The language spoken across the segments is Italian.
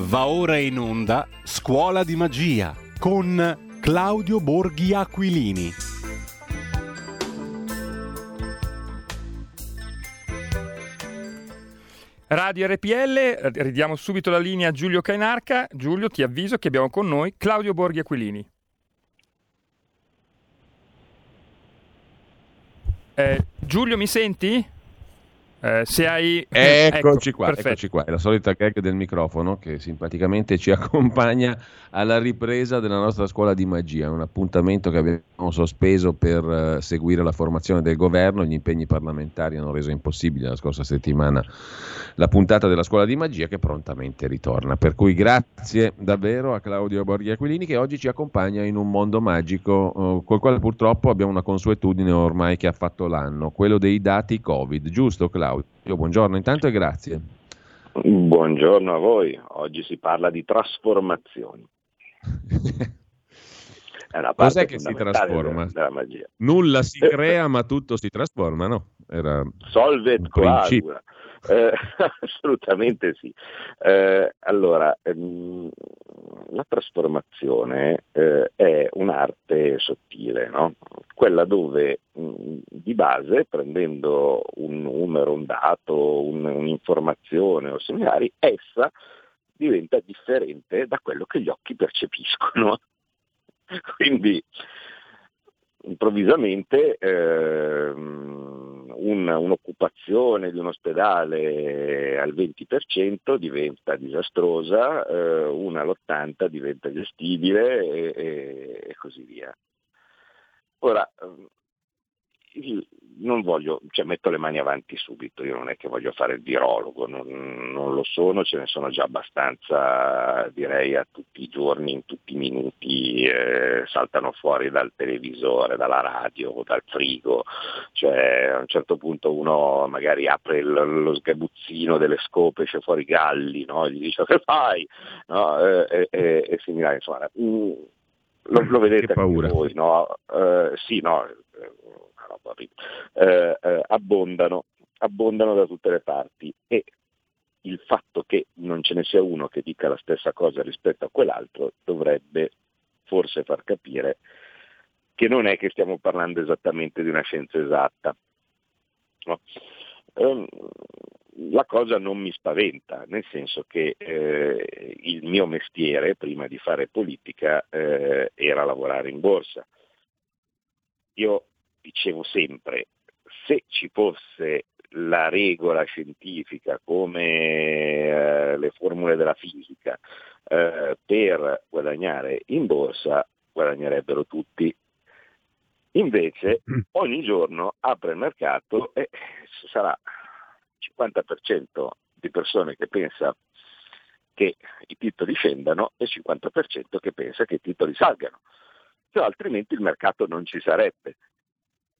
Va ora in onda Scuola di Magia con Claudio Borghi Aquilini. Radio RPL, ridiamo subito la linea a Giulio Cainarca. Giulio, ti avviso che abbiamo con noi Claudio Borghi Aquilini. Eh, Giulio, mi senti? Eh, se hai... Eccoci ecco, qua, eccoci qua, è la solita gag del microfono che simpaticamente ci accompagna alla ripresa della nostra scuola di magia, un appuntamento che abbiamo sospeso per uh, seguire la formazione del governo, gli impegni parlamentari hanno reso impossibile la scorsa settimana la puntata della scuola di magia che prontamente ritorna. Per cui grazie davvero a Claudio Borghi Aquilini che oggi ci accompagna in un mondo magico uh, col quale purtroppo abbiamo una consuetudine ormai che ha fatto l'anno, quello dei dati Covid, giusto Claudio? Claudio. Buongiorno intanto e grazie. Buongiorno a voi. Oggi si parla di trasformazioni. Cos'è che si trasforma? Della, della Nulla si crea, ma tutto si trasforma, no? Era Solvet coagula. Eh, assolutamente sì. Eh, allora, ehm, la trasformazione eh, è un'arte sottile, no? quella dove mh, di base, prendendo un numero, un dato, un, un'informazione o similari, essa diventa differente da quello che gli occhi percepiscono. Quindi improvvisamente ehm, un, un'occupazione di un ospedale al 20% diventa disastrosa, eh, una all'80% diventa gestibile e, e, e così via. Ora, non voglio, cioè metto le mani avanti subito, io non è che voglio fare il virologo, non, non, lo sono, ce ne sono già abbastanza, direi a tutti i giorni, in tutti i minuti, eh, saltano fuori dal televisore, dalla radio, dal frigo, cioè a un certo punto uno magari apre il, lo sgabuzzino delle scope, esce fuori Galli, no? gli dice che fai? No? E, e, e, e finirà, insomma. Mm, lo, lo, vedete voi, no? Uh, sì, no, eh, eh, abbondano, abbondano da tutte le parti e il fatto che non ce ne sia uno che dica la stessa cosa rispetto a quell'altro dovrebbe forse far capire che non è che stiamo parlando esattamente di una scienza esatta. No? Um, la cosa non mi spaventa, nel senso che eh, il mio mestiere prima di fare politica eh, era lavorare in borsa. Io dicevo sempre, se ci fosse la regola scientifica come eh, le formule della fisica eh, per guadagnare in borsa, guadagnerebbero tutti. Invece mm. ogni giorno apre il mercato e sarà 50% di persone che pensa che i titoli scendano e 50% che pensa che i titoli salgano. Cioè, altrimenti il mercato non ci sarebbe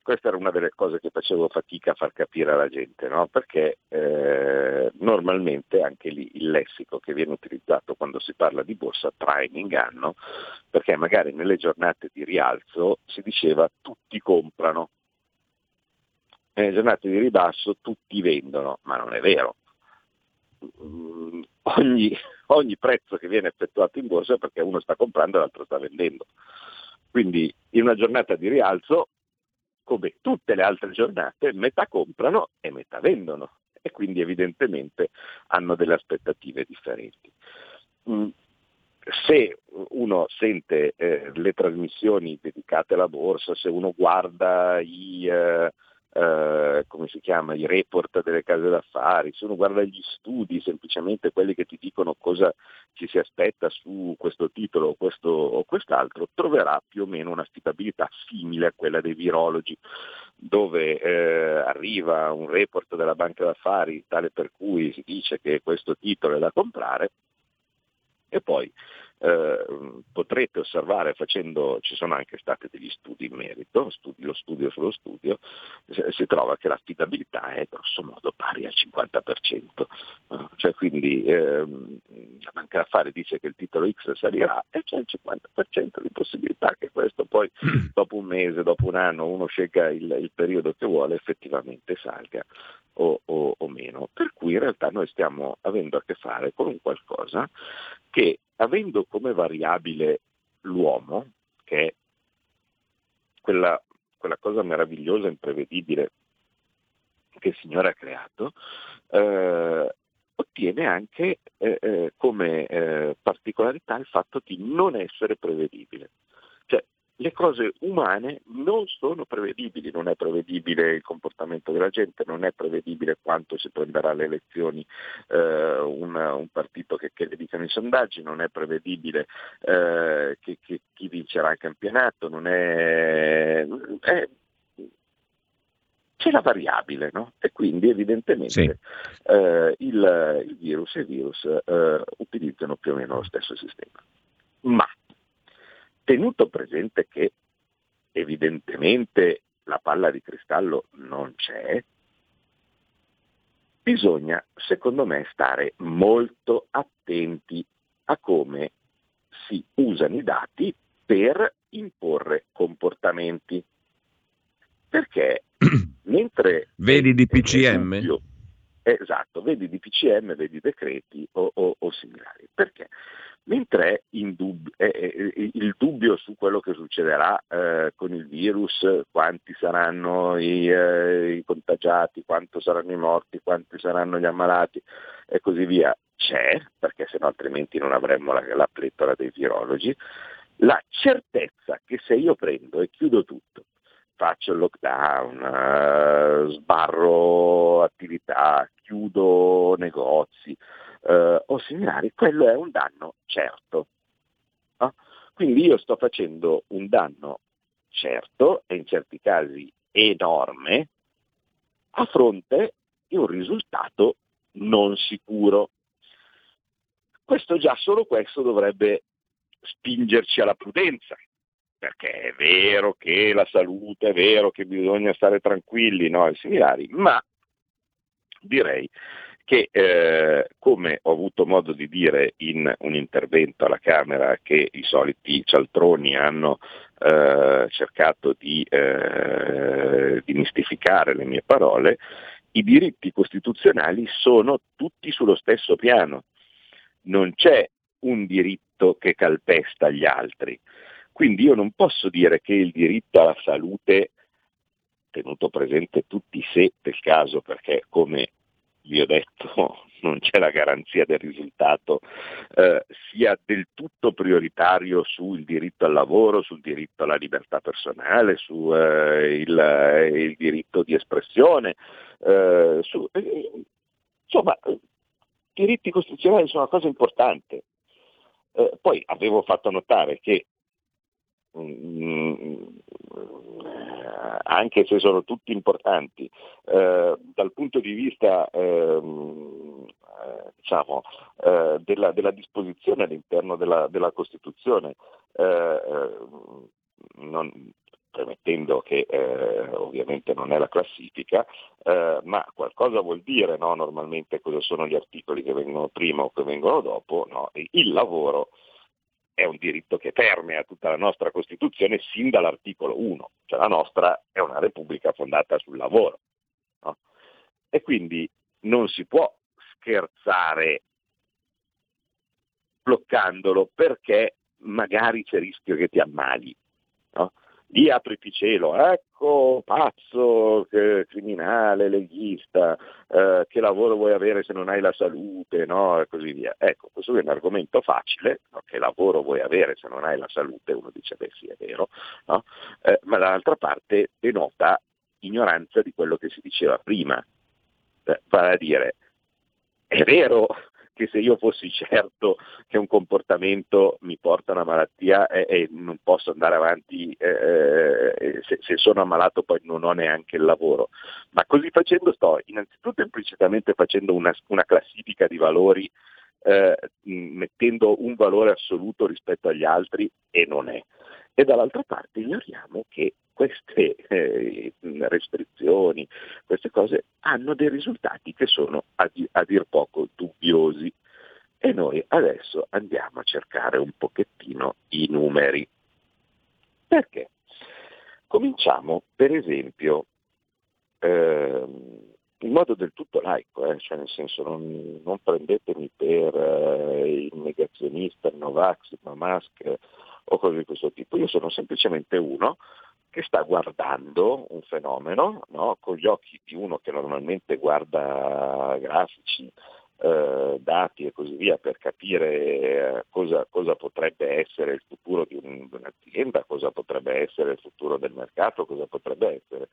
questa era una delle cose che facevo fatica a far capire alla gente, no? perché eh, normalmente anche lì il lessico che viene utilizzato quando si parla di borsa trae in inganno, perché magari nelle giornate di rialzo si diceva tutti comprano, nelle giornate di ribasso tutti vendono, ma non è vero. Mm, ogni, ogni prezzo che viene effettuato in borsa è perché uno sta comprando e l'altro sta vendendo. Quindi in una giornata di rialzo come tutte le altre giornate, metà comprano e metà vendono e quindi evidentemente hanno delle aspettative differenti. Mm, se uno sente eh, le trasmissioni dedicate alla borsa, se uno guarda i, eh, eh, come si chiama, i report delle case d'affari, se uno guarda gli studi, semplicemente quelli che ti dicono cosa ci si aspetta su questo titolo questo, o quest'altro, troverà più o meno un'affidabilità simile a quella dei virologi, dove eh, arriva un report della banca d'affari tale per cui si dice che questo titolo è da comprare e poi eh, potrete osservare facendo, ci sono anche stati degli studi in merito, studi, lo studio sullo studio, si trova che l'affidabilità è grosso modo pari al 50%, no? cioè quindi ehm, la banca d'affari dice che il titolo X salirà e c'è il 50% di possibilità che questo poi dopo un mese, dopo un anno, uno scelga il, il periodo che vuole, effettivamente salga o, o, o meno. Per cui in realtà noi stiamo avendo a che fare con un qualcosa che avendo come variabile l'uomo, che è quella, quella cosa meravigliosa e imprevedibile che il Signore ha creato, eh, ottiene anche eh, eh, come eh, particolarità il fatto di non essere prevedibile le cose umane non sono prevedibili, non è prevedibile il comportamento della gente, non è prevedibile quanto si prenderà le elezioni eh, un, un, partito che, che, le dicano i sondaggi, non è prevedibile eh, che, che, chi vincerà il campionato, non è, è c'è la variabile, no? E quindi evidentemente sì. eh, il, il, virus e il virus eh, utilizzano più o meno lo stesso sistema. Ma tenuto presente che evidentemente la palla di cristallo non c'è, bisogna, secondo me, stare molto attenti a come si usano i dati per imporre comportamenti. Perché mentre... Vedi di PCM? Esatto, vedi di PCM, vedi decreti o, o, o similari. Perché? mentre dub- è, il dubbio su quello che succederà eh, con il virus, quanti saranno i, eh, i, contagiati, quanto saranno i morti, quanti saranno gli ammalati e così via, c'è, perché se no altrimenti non avremmo la, la pletora dei virologi, la certezza che se io prendo e chiudo tutto, faccio il lockdown, uh, sbarro attività, chiudo negozi, eh, o similari, quello è un danno certo. No? Quindi io sto facendo un danno certo e in certi casi enorme a fronte di un risultato non sicuro. Questo già solo questo dovrebbe spingerci alla prudenza, perché è vero che la salute, è vero che bisogna stare tranquilli no? e similari, ma direi che eh, come ho avuto modo di dire in un intervento alla Camera che i soliti cialtroni hanno eh, cercato di, eh, di mistificare le mie parole, i diritti costituzionali sono tutti sullo stesso piano. Non c'è un diritto che calpesta gli altri. Quindi io non posso dire che il diritto alla salute, tenuto presente tutti i se del caso, perché come vi ho detto non c'è la garanzia del risultato, eh, sia del tutto prioritario sul diritto al lavoro, sul diritto alla libertà personale, sul eh, il, diritto di espressione. Eh, su, eh, insomma, i diritti costituzionali sono una cosa importante. Eh, poi avevo fatto notare che anche se sono tutti importanti, eh, dal punto di vista ehm, eh, diciamo, eh, della, della, disposizione all'interno della, della Costituzione, eh, eh, non, premettendo che eh, ovviamente non è la classifica, ma qualcosa vuol dire no? normalmente cosa sono gli articoli che vengono prima o che vengono dopo, no? il lavoro è un diritto che permea tutta la nostra Costituzione sin dall'articolo 1, cioè la nostra è una Repubblica fondata sul lavoro. No? E quindi non si può scherzare bloccandolo perché magari c'è rischio che ti ammali. No? Lì apriti cielo, ecco pazzo, che, criminale, leghista, eh, che lavoro vuoi avere se non hai la salute, no? e così via. Ecco, questo è un argomento facile, no? che lavoro vuoi avere se non hai la salute, uno dice beh sì è vero, no? eh, ma dall'altra parte denota ignoranza di quello che si diceva prima, eh, vale a dire, è vero che se io fossi certo che un comportamento mi porta a una malattia e, e non posso andare avanti, eh, eh, se, se, sono ammalato poi non ho neanche il lavoro. Ma così facendo sto innanzitutto implicitamente facendo una, una classifica di valori eh, mettendo un valore assoluto rispetto agli altri e non è. E dall'altra parte ignoriamo che queste eh, restrizioni, queste cose hanno dei risultati che sono a, a dir poco dubbiosi. E noi adesso andiamo a cercare un pochettino i numeri. Perché? Cominciamo per esempio eh, in modo del tutto laico, eh, cioè nel senso non, non prendetemi per eh, il negazionista, il Novax, il Mamask o cose di questo tipo, io sono semplicemente uno che sta guardando un fenomeno no? con gli occhi di uno che normalmente guarda grafici, eh, dati e così via per capire eh, cosa, cosa, potrebbe essere il futuro di, un, di, un'azienda, cosa potrebbe essere il futuro del mercato, cosa potrebbe essere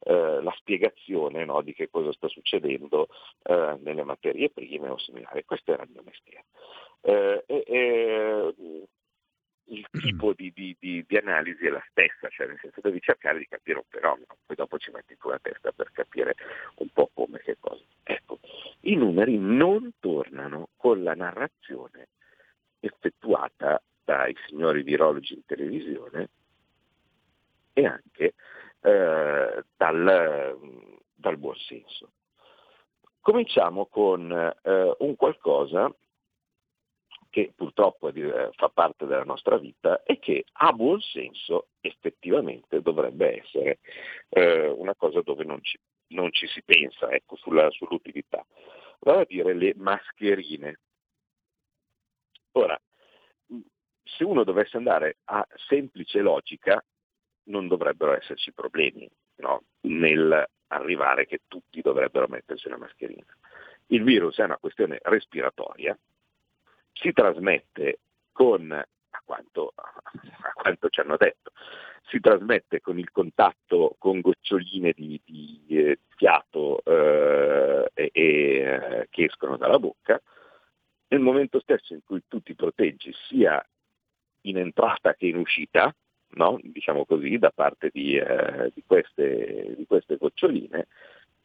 eh, la spiegazione no, di che cosa sta succedendo eh, nelle materie prime o similari. Questo era il mio mestiere. Eh, e, e, il tipo di, di, di, di, analisi è la stessa, cioè nel senso devi cercare di capire un fenomeno, poi dopo ci metti tu la testa per capire un po' come che cosa. Ecco, i numeri non tornano con la narrazione effettuata dai signori virologi in televisione e anche eh, dal, dal buon senso. Cominciamo con eh, un qualcosa che purtroppo eh, fa parte della nostra vita e che a buon senso effettivamente dovrebbe essere eh, una cosa dove non ci, non ci si pensa ecco, sulla, sull'utilità. Vale a dire le mascherine. Ora, se uno dovesse andare a semplice logica, non dovrebbero esserci problemi no? nel arrivare che tutti dovrebbero mettersi una mascherina. Il virus è una questione respiratoria, si trasmette con, a quanto, a quanto ci hanno detto, si trasmette con il contatto con goccioline di, di eh, fiato eh, e, eh, che escono dalla bocca, nel momento stesso in cui tu ti proteggi sia in entrata che in uscita, no? diciamo così, da parte di, eh, di, queste, di queste, goccioline,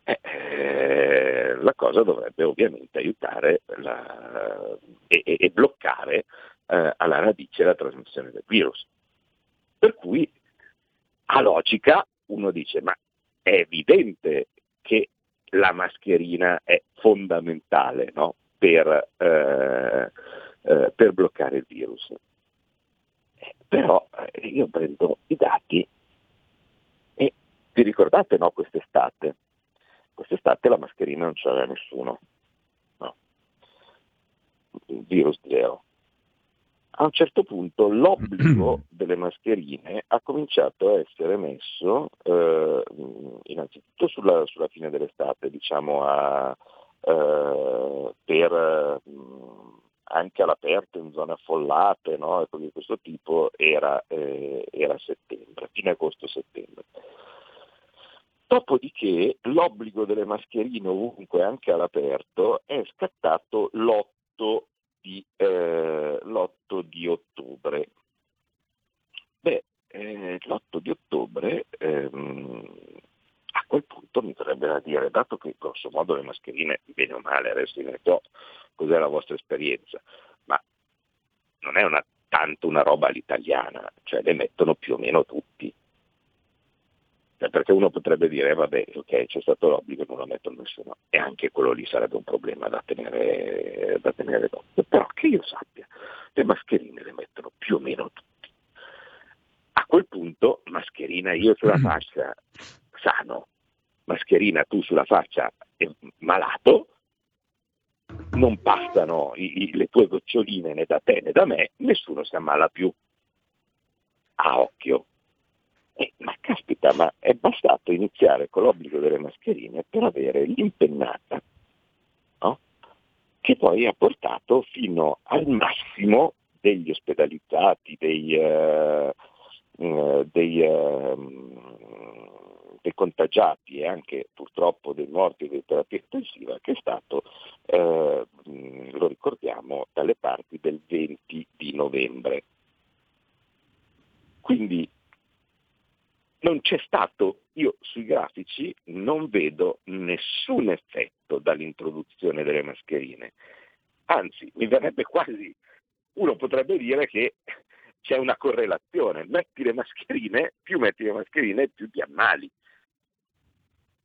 eh, eh, la cosa dovrebbe ovviamente aiutare la, e, e, bloccare eh, alla radice la trasmissione del virus. Per cui a logica uno dice ma è evidente che la mascherina è fondamentale no? per, eh, eh, per, bloccare il virus. Però io prendo i dati e vi ricordate no, quest'estate? Quest'estate la mascherina non c'era nessuno, no. virus zero a un certo punto l'obbligo delle mascherine ha cominciato a essere messo eh, innanzitutto sulla, sulla, fine dell'estate, diciamo a, eh, per, anche all'aperto in zone affollate no? e cose di questo tipo era, eh, era settembre, fine agosto-settembre. Dopodiché l'obbligo delle mascherine ovunque, anche all'aperto, è scattato l'8 di, eh, l'8 di ottobre. Beh, eh, l'8 di ottobre ehm, a quel punto mi verrebbe da dire, dato che grosso modo le mascherine, bene o male, adesso ne so cos'è la vostra esperienza, ma non è una, tanto una roba all'italiana, cioè le mettono più o meno tutti. Cioè, perché uno potrebbe dire, eh, vabbè, ok, c'è stato l'obbligo, non lo metto nessuno, e anche quello lì sarebbe un problema da tenere, da tenere d'occhio. Però che io sappia, le mascherine le mettono più o meno tutti. A quel punto, mascherina io sulla mm. faccia sano, mascherina tu sulla faccia malato, non passano i, i, le tue goccioline né da te né da me, nessuno si ammala più. A occhio. Eh, ma caspita, ma è bastato iniziare con l'obbligo delle mascherine per avere l'impennata, no? che poi ha portato fino al massimo degli ospedalizzati, dei, uh, uh, dei, uh, dei, contagiati e anche purtroppo dei morti di terapia intensiva, che è stato, lo ricordiamo, dalle parti del 20 di novembre. Quindi non c'è stato, io sui grafici non vedo nessun effetto dall'introduzione delle mascherine. Anzi, mi verrebbe quasi, uno potrebbe dire che c'è una correlazione, metti le mascherine, più metti le mascherine, più ti ammali.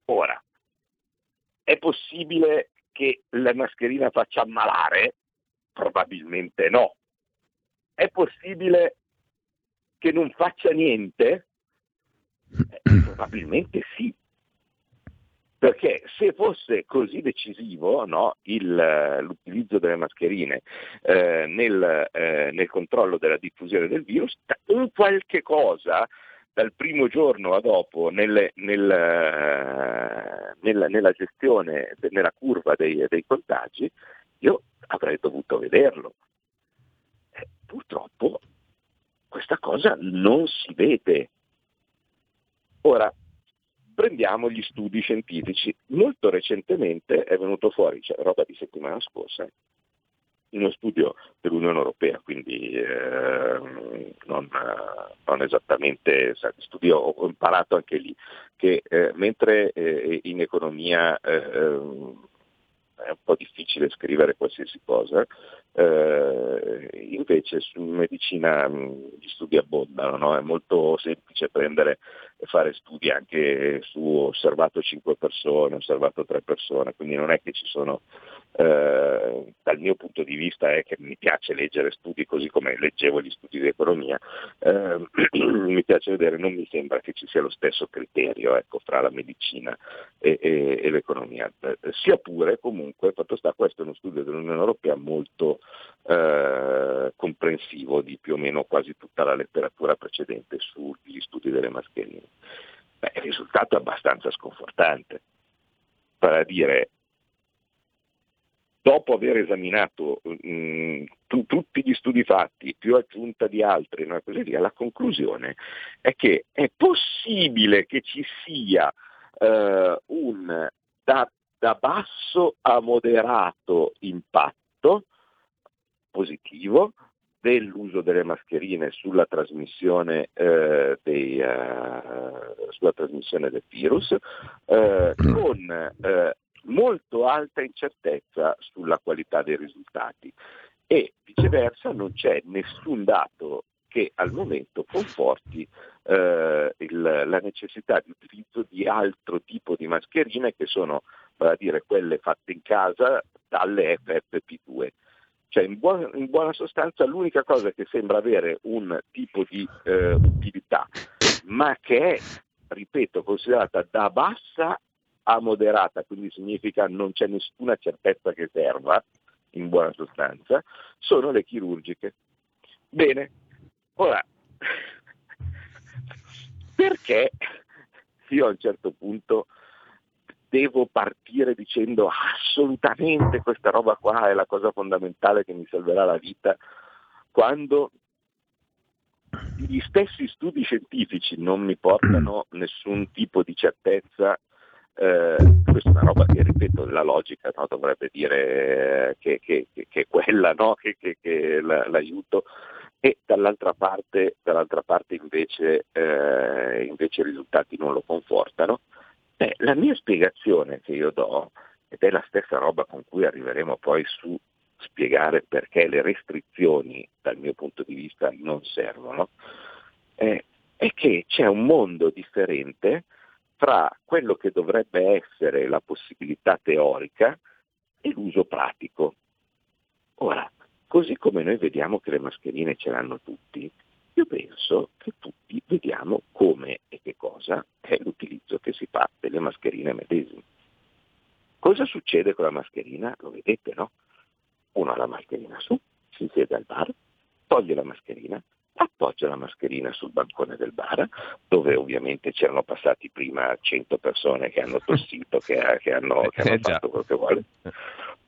Ora, è possibile che la mascherina faccia ammalare? Probabilmente no. È possibile che non faccia niente? Eh, probabilmente sì. Perché se fosse così decisivo no, il, l'utilizzo delle mascherine eh, nel, eh, nel, controllo della diffusione del virus, un qualche cosa dal primo giorno a dopo nelle, nel, eh, nella, nella, gestione, nella curva dei, dei, contagi, io avrei dovuto vederlo. Eh, purtroppo questa cosa non si vede. Ora, prendiamo gli studi scientifici. Molto recentemente è venuto fuori, cioè roba di settimana scorsa, uno studio dell'Unione Europea, quindi eh, non, non, esattamente studio, ho imparato anche lì che eh, mentre eh, in economia eh, ehm, è un po' difficile scrivere qualsiasi cosa, eh, invece su medicina gli studi abbondano, no? è molto semplice prendere e fare studi anche su osservato 5 persone, osservato 3 persone, quindi non è che ci sono, eh, dal mio punto di vista è che mi piace leggere studi così come leggevo gli studi di economia, eh, mi piace vedere, non mi sembra che ci sia lo stesso criterio ecco, fra la medicina e, e, e l'economia, eh, sia pure comunque, fatto sta questo è uno studio dell'Unione Europea molto eh, comprensivo di più o meno quasi tutta la letteratura precedente sugli studi delle mascherine. Beh, il risultato è abbastanza sconfortante. Per dire, dopo aver esaminato mh, mm, tu, tutti gli studi fatti, più aggiunta di altri, no, così via, la conclusione è che è possibile che ci sia uh, un da, da basso a moderato impatto positivo dell'uso delle mascherine sulla trasmissione, eh, dei, uh, sulla trasmissione del virus, eh, mm. con eh, molto alta incertezza sulla qualità dei risultati e viceversa non c'è nessun dato che al momento conforti eh, il, la necessità di utilizzo di altro tipo di mascherine che sono, vale a dire, quelle fatte in casa dalle FFP2. Cioè, in buona, in buona, sostanza l'unica cosa che sembra avere un tipo di eh, utilità, ma che è, ripeto, considerata da bassa a moderata, quindi significa non c'è nessuna certezza che serva, in buona sostanza, sono le chirurgiche. Bene, ora, perché io a un certo punto devo partire dicendo assolutamente questa roba qua è la cosa fondamentale che mi salverà la vita, quando gli stessi studi scientifici non mi portano nessun tipo di certezza, eh, questa è una roba che, ripeto, la logica no, dovrebbe dire che, che, che è quella, no, che, l'aiuto, e dall'altra parte, dall'altra parte invece, eh, invece i risultati non lo confortano. Beh, la mia spiegazione che io do, ed è la stessa roba con cui arriveremo poi su spiegare perché le restrizioni dal mio punto di vista non servono, eh, è che c'è un mondo differente fra quello che dovrebbe essere la possibilità teorica e l'uso pratico. Ora, così come noi vediamo che le mascherine ce l'hanno tutti, io penso che tutti vediamo come e che cosa è l'utilizzo che si fa delle mascherine medesime. Cosa succede con la mascherina? Lo vedete, no? Uno ha la mascherina su, si siede al bar, toglie la mascherina, appoggia la mascherina sul bancone del bar, dove ovviamente c'erano passati prima 100 persone che hanno tossito, che, che hanno, che hanno eh, fatto quello che vuole.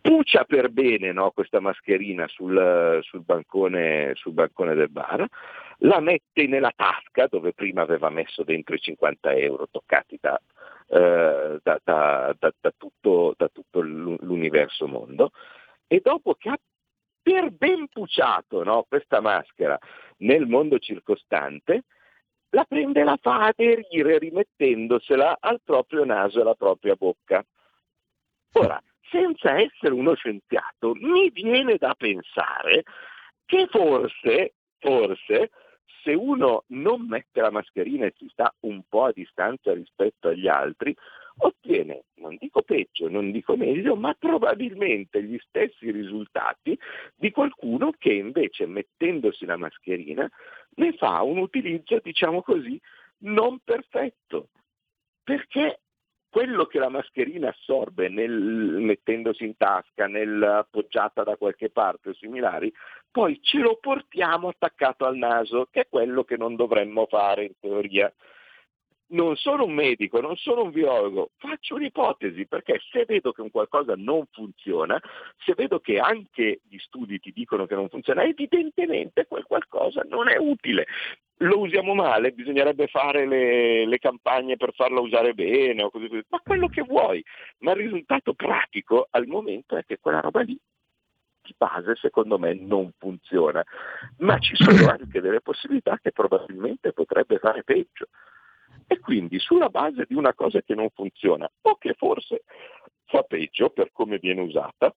Puccia per bene no, questa mascherina sul, sul, bancone, sul bancone del bar, la mette nella tasca dove prima aveva messo dentro i 50 euro toccati da, eh, da, da, da tutto, tutto, l'universo mondo. E dopo che ha per ben puciato no, questa maschera nel mondo circostante, la prende e la fa aderire rimettendosela al proprio naso e alla propria bocca. Ora, senza essere uno scienziato, mi viene da pensare che forse, forse, se uno non mette la mascherina e si sta un po' a distanza rispetto agli altri, ottiene, non dico peggio, non dico meglio, ma probabilmente gli stessi risultati di qualcuno che invece mettendosi la mascherina ne fa un utilizzo, diciamo così, non perfetto. Perché quello che la mascherina assorbe nel, mettendosi in tasca, nel, appoggiata da qualche parte o similari, poi ce lo portiamo attaccato al naso, che è quello che non dovremmo fare in teoria non sono un medico, non sono un biologo, faccio un'ipotesi perché se vedo che un qualcosa non funziona, se vedo che anche gli studi ti dicono che non funziona, evidentemente quel qualcosa non è utile. Lo usiamo male, bisognerebbe fare le, le campagne per farlo usare bene o così via, ma quello che vuoi. Ma il risultato pratico al momento è che quella roba lì di base secondo me non funziona, ma ci sono anche delle possibilità che probabilmente potrebbe fare peggio. E quindi sulla base di una cosa che non funziona o che forse fa peggio per come viene usata,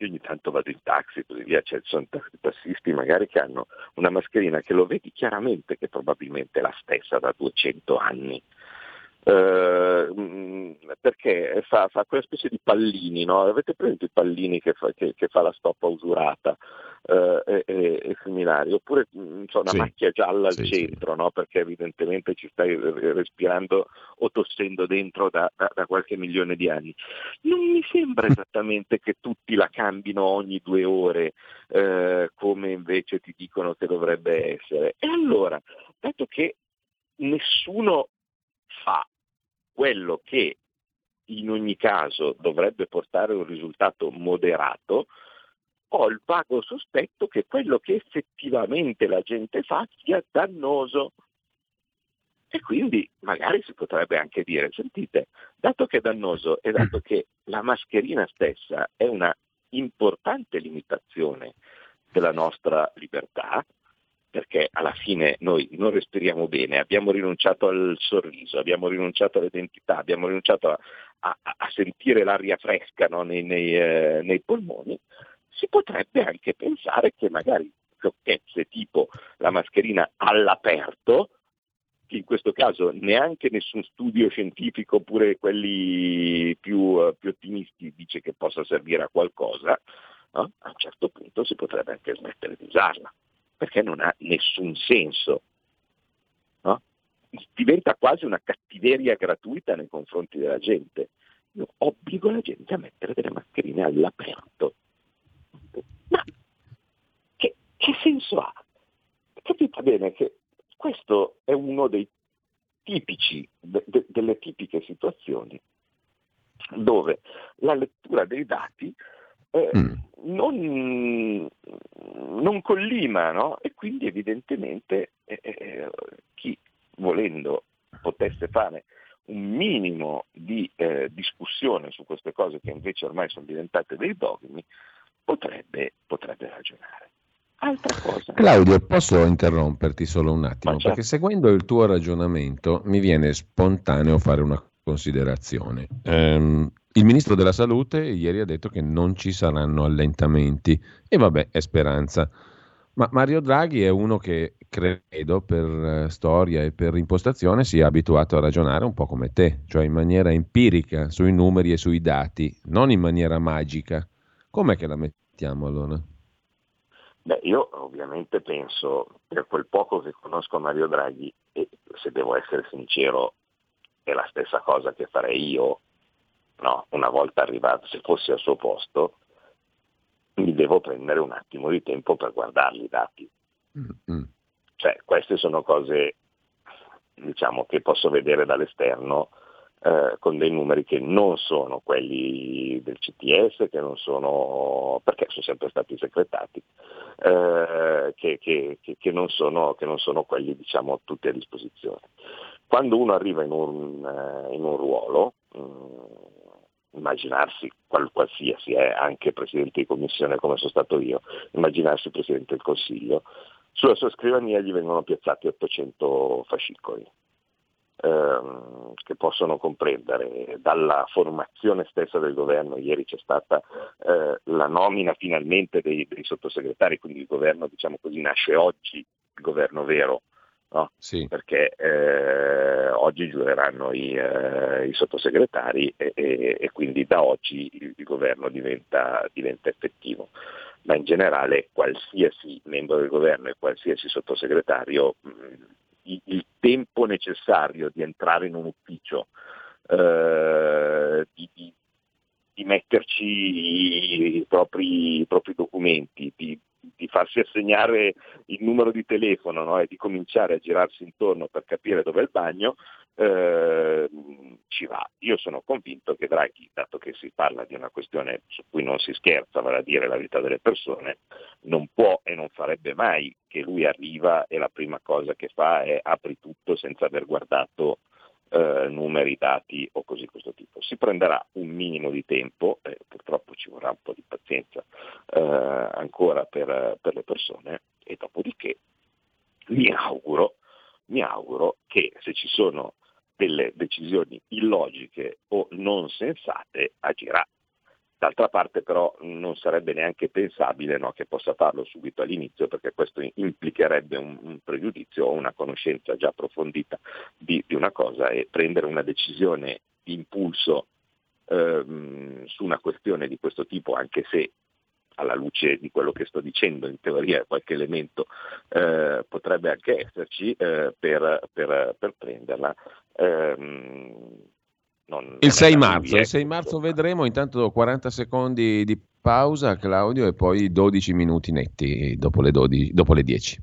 ogni tanto vado in taxi così via, cioè, ci sono tassisti magari che hanno una mascherina che lo vedi chiaramente che probabilmente è la stessa da 200 anni, eh, perché fa, fa, quella specie di pallini, no? avete presente i pallini che fa, che, che fa la stoppa usurata eh, e, e, similari, oppure mm, so, una sì. macchia gialla al sì, centro, sì. No? perché evidentemente ci stai respirando o tossendo dentro da, da, da, qualche milione di anni. Non mi sembra esattamente che tutti la cambino ogni due ore, eh, come invece ti dicono che dovrebbe essere. E allora, dato che nessuno fa quello che in ogni caso dovrebbe portare un risultato moderato, ho il vago sospetto che quello che effettivamente la gente fa sia dannoso. E quindi magari si potrebbe anche dire, sentite, dato che è dannoso e dato che la mascherina stessa è una importante limitazione della nostra libertà, perché alla fine noi non respiriamo bene, abbiamo rinunciato al sorriso, abbiamo rinunciato all'identità, abbiamo rinunciato a, a, a sentire l'aria fresca no, nei, nei, eh, nei polmoni, si potrebbe anche pensare che magari sciocchezze tipo la mascherina all'aperto, che in questo caso neanche nessun studio scientifico, oppure quelli più, più ottimisti, dice che possa servire a qualcosa, no? a un certo punto si potrebbe anche smettere di usarla perché non ha nessun senso. No? Diventa quasi una cattiveria gratuita nei confronti della gente. Io obbligo la gente a mettere delle mascherine all'aperto. Ma che, che senso ha? Capite bene che questo è uno dei tipici, de, de, delle tipiche situazioni dove la lettura dei dati eh, mm. non, non, collima, no? E quindi evidentemente eh, eh, chi volendo potesse fare un minimo di eh, discussione su queste cose che invece ormai sono diventate dei dogmi, potrebbe, potrebbe ragionare. Altra cosa. Claudio, posso interromperti solo un attimo? Certo. Perché seguendo il tuo ragionamento mi viene spontaneo fare una considerazione. Um, il ministro della Salute ieri ha detto che non ci saranno allentamenti e vabbè, è speranza. Ma Mario Draghi è uno che credo per eh, storia e per impostazione sia abituato a ragionare un po' come te, cioè in maniera empirica sui numeri e sui dati, non in maniera magica. Com'è che la mettiamo allora? Beh, io ovviamente penso, per quel poco che conosco Mario Draghi, e se devo essere sincero, è la stessa cosa che farei io no? una volta arrivato, se fossi al suo posto, mi devo prendere un attimo di tempo per guardarli i dati. Mm-hmm. Cioè, queste sono cose diciamo, che posso vedere dall'esterno eh, con dei numeri che non sono quelli del CTS, che non sono, perché sono sempre stati secretati, eh, che, che, che, non sono, che non sono quelli diciamo, tutti a disposizione. Quando uno arriva in un, eh, in un ruolo, mh, mm, immaginarsi qual, qualsiasi, eh, anche Presidente di Commissione come sono stato io, immaginarsi Presidente del Consiglio, sulla sua scrivania gli vengono piazzati 800 fascicoli. ehm, che possono comprendere dalla formazione stessa del governo, ieri c'è stata eh, la nomina finalmente dei, dei, sottosegretari, quindi il governo diciamo così, nasce oggi, il governo vero, no? sì. perché eh, oggi giureranno i, eh, i sottosegretari e, e, e, quindi da oggi il, il governo diventa, diventa effettivo ma in generale qualsiasi membro del governo e qualsiasi sottosegretario mh, il, il, tempo necessario di entrare in un ufficio, eh, di, di, di, metterci i propri, i propri documenti, di, di, farsi assegnare il numero di telefono no? e di cominciare a girarsi intorno per capire dove è il bagno, eh, ci va. Io sono convinto che Draghi, dato che si parla di una questione su cui non si scherza, vale a dire la vita delle persone, non può e non farebbe mai che lui arriva e la prima cosa che fa è apri tutto senza aver guardato eh, numeri, dati o così questo tipo. Si prenderà un minimo di tempo, eh, purtroppo ci vorrà un po' di pazienza eh, ancora per, per le persone e dopodiché mi auguro, mi auguro che se ci sono delle decisioni illogiche o non sensate agirà. D'altra parte però non sarebbe neanche pensabile no, che possa farlo subito all'inizio perché questo implicherebbe un, un pregiudizio o una conoscenza già approfondita di, di, una cosa e prendere una decisione di impulso ehm, su una questione di questo tipo, anche se alla luce di quello che sto dicendo, in teoria qualche elemento eh, potrebbe anche esserci eh, per, per, per, prenderla. Ehm, non, il 6 marzo, il 6 marzo vedremo, intanto 40 secondi di pausa Claudio e poi 12 minuti netti dopo le, 12, dopo le 10.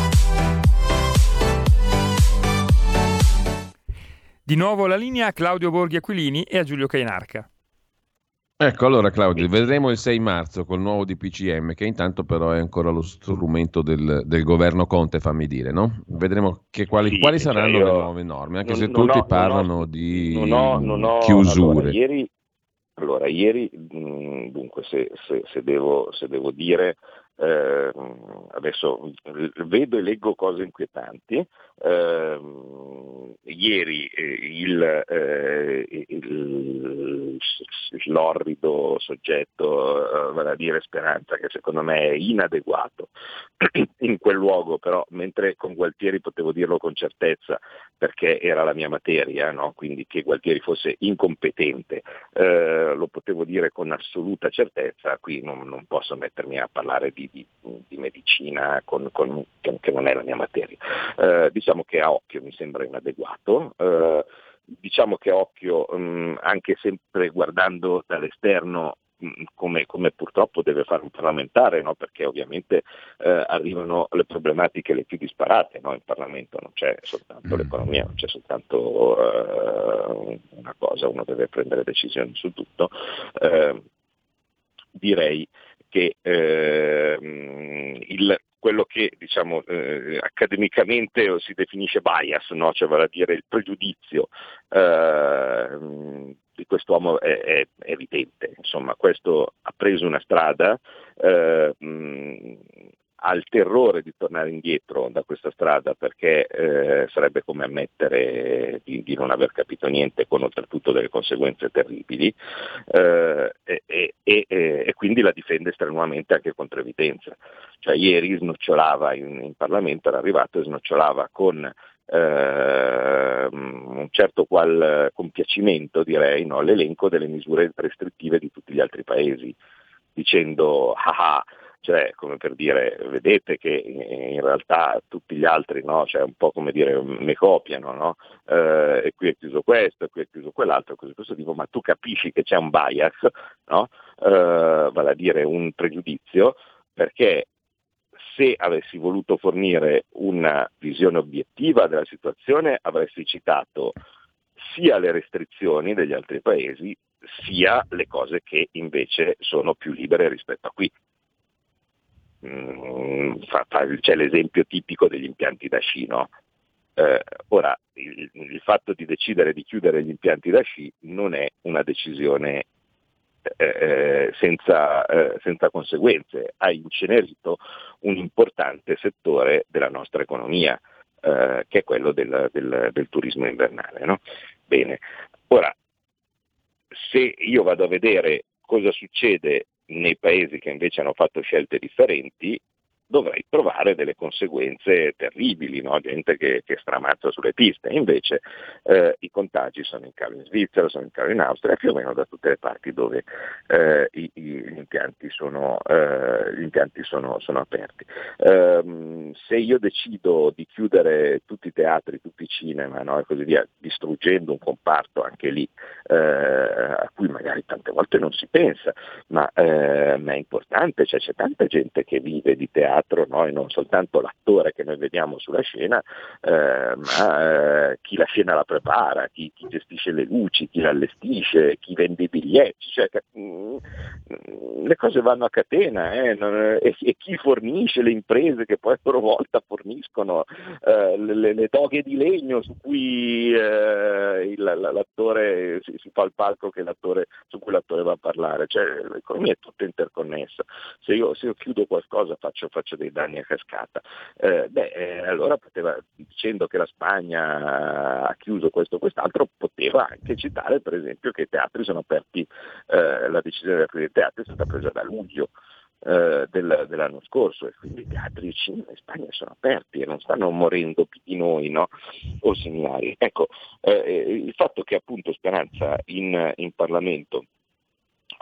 Di nuovo la linea a Claudio Borghi Aquilini e a Giulio Cainarca. Ecco, allora Claudio, vedremo il 6 marzo col nuovo DPCM, che intanto però è ancora lo strumento del, del governo Conte, fammi dire, no? Vedremo quali, sì, quali cioè saranno le nuove norme, anche non, se tutti ho, parlano ho, di non ho, non chiusure. Allora, ieri, allora, ieri dunque, se, se, se, devo, se devo dire, eh, adesso vedo e leggo cose inquietanti. Eh, ieri eh, il, eh, il, l'orrido soggetto, eh, vale a dire Speranza, che secondo me è inadeguato in quel luogo, però mentre con Gualtieri potevo dirlo con certezza perché era la mia materia, no? quindi che Gualtieri fosse incompetente, eh, lo potevo dire con assoluta certezza, qui non, non posso mettermi a parlare di di, di medicina con, con, che, non è la mia materia. Eh, diciamo che a occhio mi sembra inadeguato. Eh, diciamo che occhio, mh, mm, anche sempre guardando dall'esterno, mm, come, come, purtroppo deve fare un parlamentare, no? perché ovviamente eh, arrivano le problematiche le più disparate no? in Parlamento, non c'è soltanto mm. l'economia, non c'è soltanto eh, una cosa, uno deve prendere decisioni su tutto. Eh, direi che eh, il, quello che diciamo, eh, accademicamente si definisce bias, no? cioè vale a dire il pregiudizio eh, di quest'uomo è, è, evidente. Insomma, questo ha preso una strada, eh, mh, ha il terrore di tornare indietro da questa strada perché eh, sarebbe come ammettere di, di, non aver capito niente con oltretutto delle conseguenze terribili eh, e, e, e, e, quindi la difende strenuamente anche contro evidenza. Cioè, ieri snocciolava in, in Parlamento, era arrivato e snocciolava con eh, un certo qual compiacimento direi no, l'elenco delle misure restrittive di tutti gli altri paesi dicendo ah, ah cioè come per dire vedete che in realtà tutti gli altri no? cioè un po' come dire ne copiano no? eh, e qui è chiuso questo e qui è chiuso quell'altro così questo dico ma tu capisci che c'è un bias no? eh, vale a dire un pregiudizio perché se avessi voluto fornire una visione obiettiva della situazione avresti citato sia le restrizioni degli altri paesi sia le cose che invece sono più libere rispetto a qui. Mm, c'è l'esempio tipico degli impianti da sci. No? Eh, ora, il, il, fatto di decidere di chiudere gli impianti da sci non è una decisione eh, eh senza, eh, senza, conseguenze, ha incenerito un importante settore della nostra economia, eh, che è quello del, del, del turismo invernale. No? Bene, ora, se io vado a vedere cosa succede nei paesi che invece hanno fatto scelte differenti, dovrei trovare delle conseguenze terribili, no? gente che, che, stramazza sulle piste. Invece eh, i contagi sono in calo in Svizzera, sono in calo in Austria, più o meno da tutte le parti dove eh, i, i, gli impianti sono, eh, gli impianti sono, sono aperti. Ehm, se io decido di chiudere tutti i teatri, tutti i cinema no? e così via, distruggendo un comparto anche lì, eh, a cui magari tante volte non si pensa, ma, eh, ma è importante, cioè, c'è tanta gente che vive di teatro teatro no? e non soltanto l'attore che noi vediamo sulla scena, eh, ma eh, chi la scena la prepara, chi, chi, gestisce le luci, chi l'allestisce, chi vende i biglietti, cioè, mh, mm, le cose vanno a catena eh, non, e, e, chi fornisce le imprese che poi a loro volta forniscono eh, le, le, doghe di legno su cui eh, il, l'attore si, si, fa il palco su cui l'attore va a parlare, cioè, l'economia è tutta interconnessa. Se io, se io chiudo qualcosa faccio, faccio faccio dei danni a cascata. Eh, beh, eh, allora poteva, dicendo che la Spagna ha chiuso questo o quest'altro, poteva anche citare per esempio che i teatri sono aperti, eh, la decisione di aprire i teatri è stata presa da luglio. Eh, del, dell'anno scorso e quindi i teatri in Spagna sono aperti e non stanno morendo più di noi no? o similari. Ecco, eh, il fatto che appunto Speranza in, in Parlamento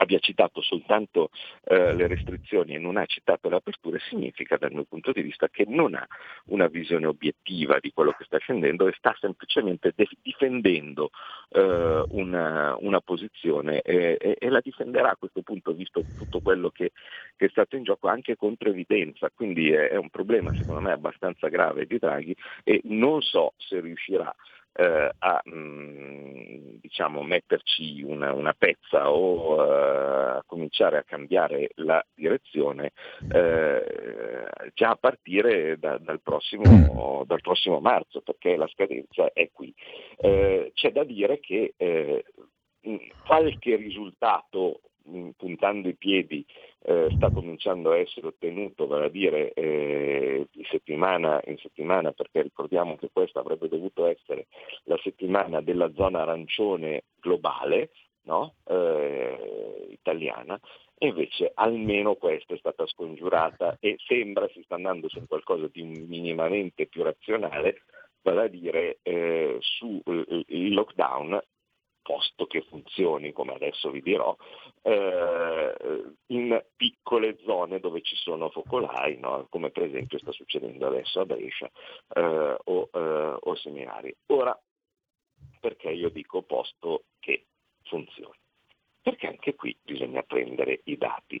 abbia citato soltanto eh, le restrizioni e non ha citato le aperture significa dal mio punto di vista che non ha una visione obiettiva di quello che sta scendendo e sta semplicemente de- difendendo eh, una, una, posizione e, e, e, la difenderà a questo punto visto tutto quello che, che, è stato in gioco anche contro evidenza, quindi è, è un problema secondo me abbastanza grave di Draghi e non so se riuscirà eh, a mh, mm, diciamo, metterci una, una pezza o uh, a cominciare a cambiare la direzione eh, già a partire da, dal, prossimo, dal, prossimo, marzo, perché la scadenza è qui. Eh, c'è da dire che eh, qualche risultato puntando i piedi eh, sta cominciando a essere ottenuto, vale a dire eh, di settimana in settimana, perché ricordiamo che questa avrebbe dovuto essere la settimana della zona arancione globale, no? eh, italiana, invece almeno questa è stata scongiurata e sembra si sta andando su qualcosa di minimamente più razionale, vale a dire eh, sul eh, lockdown posto che funzioni, come adesso vi dirò, eh, in piccole zone dove ci sono focolai, no? come per esempio sta succedendo adesso a Brescia eh, o, eh, o seminari. Ora, perché io dico posto che funzioni? Perché anche qui bisogna prendere i dati.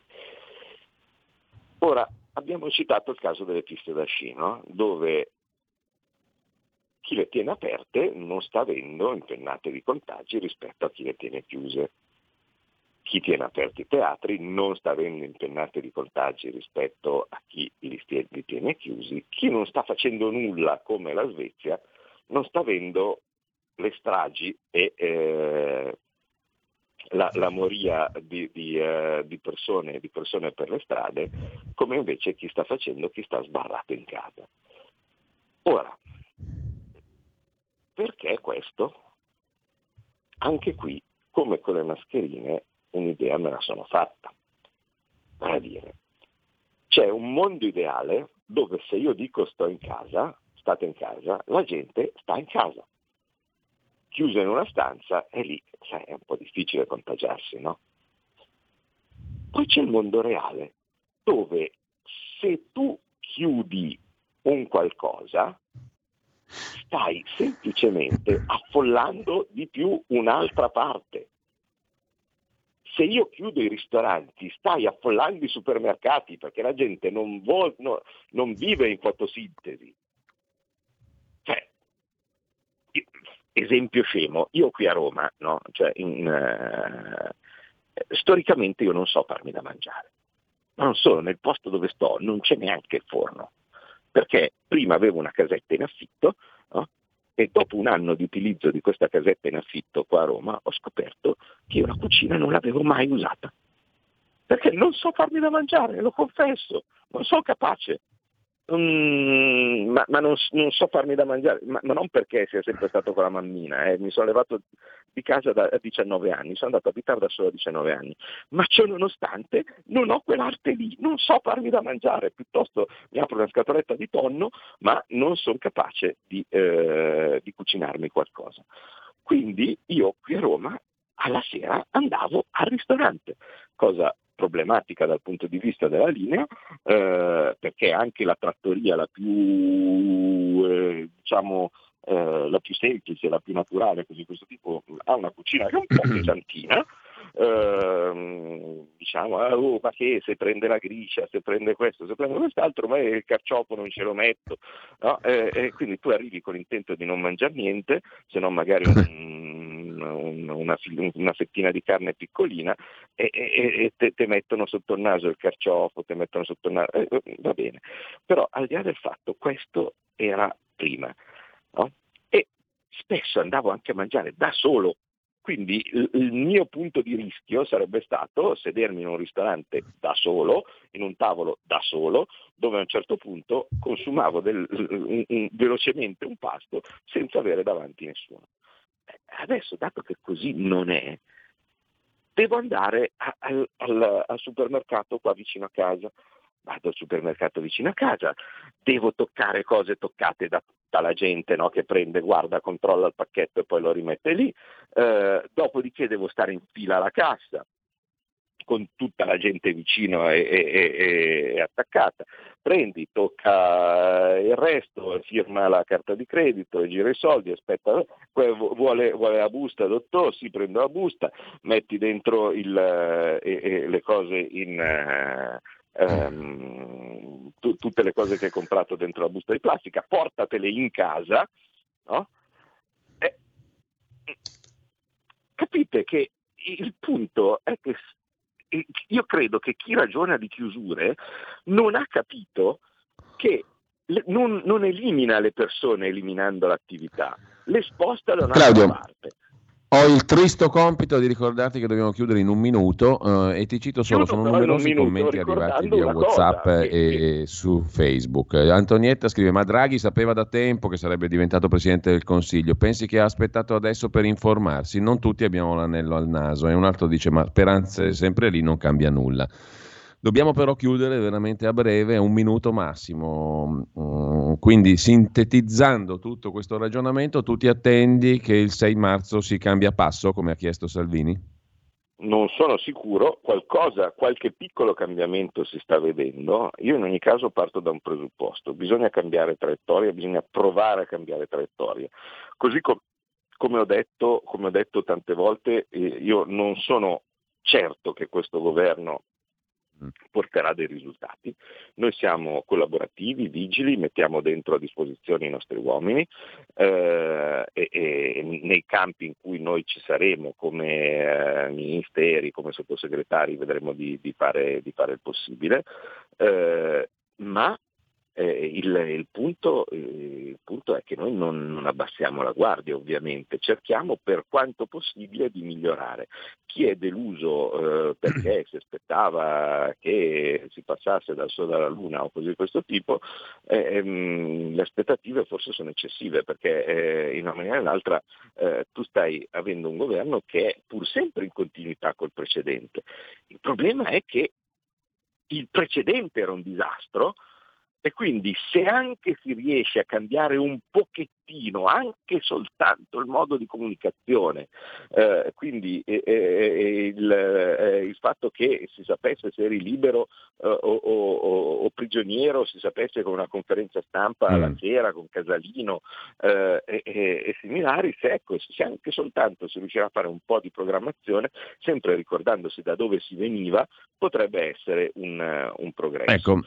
Ora, abbiamo citato il caso delle piste da sci, no? dove chi le tiene aperte non sta avendo impennate di contagi rispetto a chi le tiene chiuse. Chi tiene aperti i teatri non sta avendo impennate di contagi rispetto a chi li, tiene chiusi. Chi non sta facendo nulla come la Svezia non sta avendo le stragi e eh, la, la, moria di, di, uh, di, persone, di, persone, per le strade, come invece chi sta facendo, chi sta sbarrato in casa. Ora, perché questo? Anche qui, come con le mascherine, un'idea me la sono fatta. Vale dire, c'è un mondo ideale dove se io dico sto in casa, state in casa, la gente sta in casa. Chiusa in una stanza e lì sai, è un po' difficile contagiarsi, no? Poi c'è il mondo reale, dove se tu chiudi un qualcosa, stai semplicemente affollando di più un'altra parte. Se io chiudo i ristoranti, stai affollando i supermercati perché la gente non, vuol, no, non vive in fotosintesi. Cioè, esempio scemo, io qui a Roma, no? cioè in, uh, storicamente io non so farmi da mangiare, ma non solo, nel posto dove sto non c'è neanche il forno, perché prima avevo una casetta in affitto no? e dopo un anno di utilizzo di questa casetta in affitto qua a Roma ho scoperto che la cucina non l'avevo mai usata, perché non so farmi da mangiare, lo confesso, non sono capace. Mm, ma, ma non, non, so farmi da mangiare, ma, ma, non perché sia sempre stato con la mammina, eh. mi sono levato di casa da, a 19 anni, sono andato a abitare da solo a 19 anni, ma ciò nonostante non ho quell'arte lì, non so farmi da mangiare, piuttosto mi apro una scatoletta di tonno, ma non sono capace di, eh, di cucinarmi qualcosa. Quindi io qui a Roma alla sera andavo al ristorante, cosa problematica dal punto di vista della linea, eh, perché anche la trattoria la più, eh, diciamo, eh, la più semplice, la più naturale, così questo tipo, ha una cucina che è un po' pesantina, Uh, diciamo, ah, oh, ma che se prende la gricia, se prende questo, se prende quest'altro, ma il carciofo non ce lo metto. No? Eh, e quindi tu arrivi con l'intento di non mangiare niente, se non magari un, una, una, fettina di carne piccolina e, e, e te, te, mettono sotto il naso il carciofo, te mettono sotto il naso, eh, eh, va bene. Però al di là del fatto, questo era prima. No? E spesso andavo anche a mangiare da solo quindi il, il, mio punto di rischio sarebbe stato sedermi in un ristorante da solo, in un tavolo da solo, dove a un certo punto consumavo del, un, un, velocemente un pasto senza avere davanti nessuno. Adesso, dato che così non è, devo andare a, a, al, al supermercato qua vicino a casa. Vado al supermercato vicino a casa, devo toccare cose toccate da tutta la gente no? che prende, guarda, controlla il pacchetto e poi lo rimette lì. Eh, dopodiché devo stare in fila alla cassa, con tutta la gente vicino e, e, e, attaccata. Prendi, tocca il resto, firma la carta di credito, gira i soldi, aspetta, vuole, vuole la busta, dottor, si prende la busta, metti dentro il, eh, le cose in... Um, t- tutte le cose che hai comprato dentro la busta di plastica, portatele in casa, no? e, capite che il punto è che io credo che chi ragiona di chiusure non ha capito che non, non elimina le persone eliminando l'attività, le sposta da un'altra Claudio. parte. Ho il tristo compito di ricordarti che dobbiamo chiudere in un minuto uh, e ti cito solo, sono numerosi i commenti arrivati via Whatsapp e, e, su Facebook. Antonietta scrive, ma Draghi sapeva da tempo che sarebbe diventato Presidente del Consiglio, pensi che ha aspettato adesso per informarsi? Non tutti abbiamo l'anello al naso e un altro dice, ma Speranza è sempre lì, non cambia nulla. Dobbiamo però chiudere veramente a breve, un minuto massimo. Mm, quindi sintetizzando tutto questo ragionamento, tu ti attendi che il 6 marzo si cambia passo, come ha chiesto Salvini? Non sono sicuro, qualcosa, qualche piccolo cambiamento si sta vedendo. Io in ogni caso parto da un presupposto, bisogna cambiare traiettoria, bisogna provare a cambiare traiettoria. Così com- come, ho detto, come ho detto tante volte, eh, io non sono certo che questo governo porterà dei risultati. Noi siamo collaborativi, vigili, mettiamo dentro a disposizione i nostri uomini eh, e, e, nei campi in cui noi ci saremo come eh, ministeri, come sottosegretari, vedremo di, di, fare, di fare, il possibile, eh, ma eh, il, il, punto, eh, il, punto, è che noi non, non, abbassiamo la guardia ovviamente, cerchiamo per quanto possibile di migliorare. Chi è deluso eh, perché si aspettava che si passasse dal Sole alla Luna o cose di questo tipo, eh, ehm, le aspettative forse sono eccessive perché eh, in una maniera o nell'altra eh, tu stai avendo un governo che è pur sempre in continuità col precedente. Il problema è che il precedente era un disastro, E quindi se anche si riesce a cambiare un pochettino, anche soltanto il modo di comunicazione, eh, quindi eh, eh, il, eh, il, fatto che si sapesse se eri libero eh, o, o, o, prigioniero, si sapesse con una conferenza stampa mm. la sera con Casalino eh, e, e, similari, se, ecco, se anche soltanto si riuscirà a fare un po' di programmazione, sempre ricordandosi da dove si veniva, potrebbe essere un, un progresso. Ecco,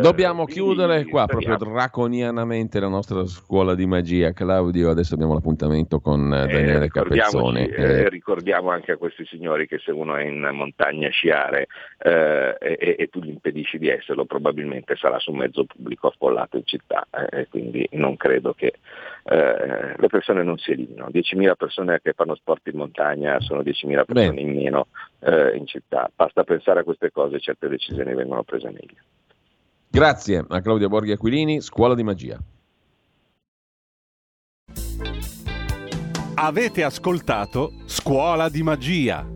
dobbiamo chiudere chiudere qua proprio draconianamente la nostra scuola di magia. Claudio, adesso abbiamo l'appuntamento con eh, Daniele eh, Capezzone. Eh, ricordiamo anche a questi signori che se uno è in montagna a sciare eh, e, e, tu gli impedisci di esserlo, probabilmente sarà su un mezzo pubblico affollato in città. Eh, quindi non credo che eh, le persone non si eliminino. 10.000 persone che fanno sport in montagna sono 10.000 persone Beh. in meno in città. Basta pensare a queste cose e certe decisioni vengono prese meglio. Grazie a Claudia Borghi Aquilini, Scuola di Magia. Avete ascoltato Scuola di Magia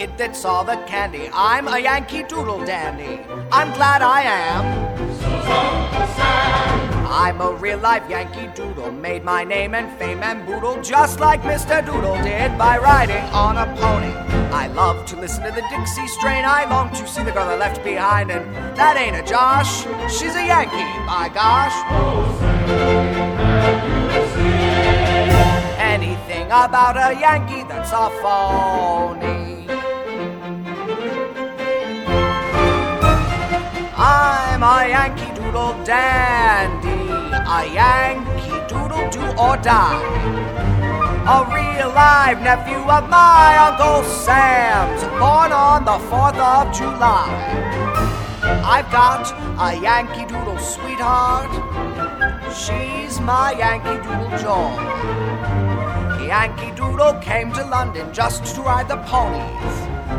Kid that saw the candy. I'm a Yankee Doodle dandy. I'm glad I am. I'm a real life Yankee Doodle, made my name and fame and boodle just like Mr. Doodle did by riding on a pony. I love to listen to the Dixie strain. I long to see the girl I left behind, and that ain't a Josh. She's a Yankee, by gosh. Anything about a Yankee that's a phony. I'm a Yankee Doodle dandy, a Yankee Doodle do or die. A real live nephew of my Uncle Sam's, born on the 4th of July. I've got a Yankee Doodle sweetheart, she's my Yankee Doodle joy. Yankee Doodle came to London just to ride the ponies.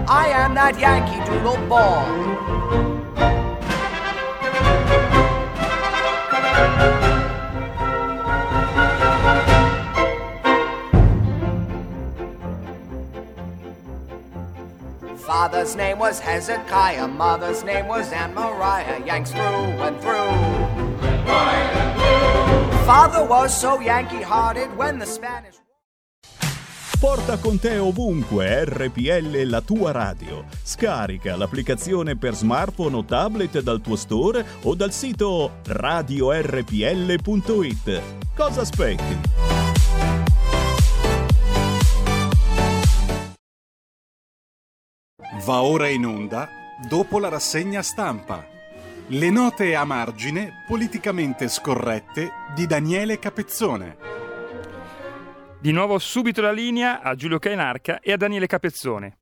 I am that Yankee Doodle boy. Father's name was Hezekiah, mother's name was Anne Mariah, Yanks through and through. Father was so Yankee hearted when the Spanish. Porta con te ovunque RPL la tua radio. Scarica l'applicazione per smartphone o tablet dal tuo store o dal sito radiorpl.it. Cosa aspetti? Va ora in onda dopo la rassegna stampa. Le note a margine politicamente scorrette di Daniele Capezzone. Di nuovo subito la linea a Giulio Cainarca e a Daniele Capezzone.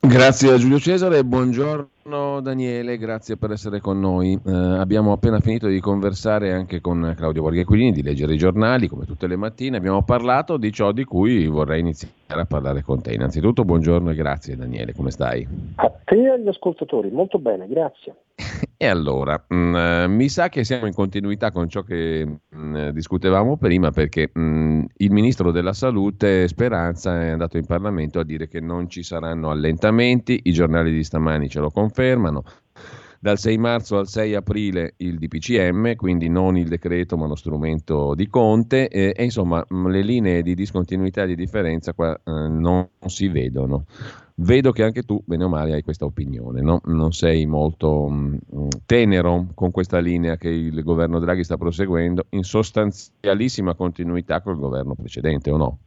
Grazie a Giulio Cesare e buongiorno Daniele, grazie per essere con noi. Eh, abbiamo appena finito di conversare anche con Claudio Borghi di leggere i giornali come tutte le mattine. Abbiamo parlato di ciò di cui vorrei iniziare a parlare con te. Innanzitutto buongiorno e grazie Daniele, come stai? A te e agli ascoltatori, molto bene, grazie. E allora, mh, mm, mi sa che siamo in continuità con ciò che mh, mm, discutevamo prima perché mh, mm, il ministro della Salute Speranza è andato in Parlamento a dire che non ci saranno allentamenti, i giornali di stamani ce lo confermano. Dal 6 marzo al 6 aprile il DPCM, quindi non il decreto ma lo strumento di Conte e, e insomma le linee di discontinuità e di differenza qua eh, non si vedono. Vedo che anche tu, bene o male, hai questa opinione, no? non sei molto mh, mm, tenero con questa linea che il governo Draghi sta proseguendo, in sostanzialissima continuità col governo precedente, o no?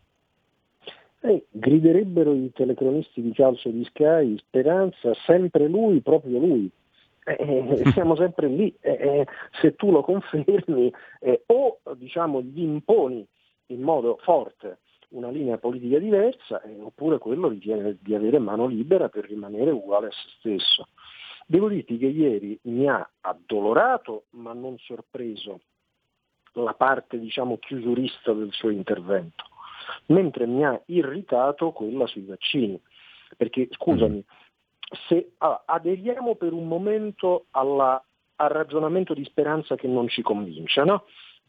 Eh, griderebbero i telecronisti di calcio di Sky, speranza, sempre lui, proprio lui. eh, siamo sempre lì, eh, se tu lo confermi o diciamo, gli imponi in modo forte una linea politica diversa oppure quello ritiene di avere mano libera per rimanere uguale a se stesso. Devo dirti che ieri mi ha addolorato ma non sorpreso la parte diciamo chiusurista del suo intervento, mentre mi ha irritato quella sui vaccini, perché scusami, se ah, aderiamo per un momento alla, al ragionamento di speranza che non ci convince, no?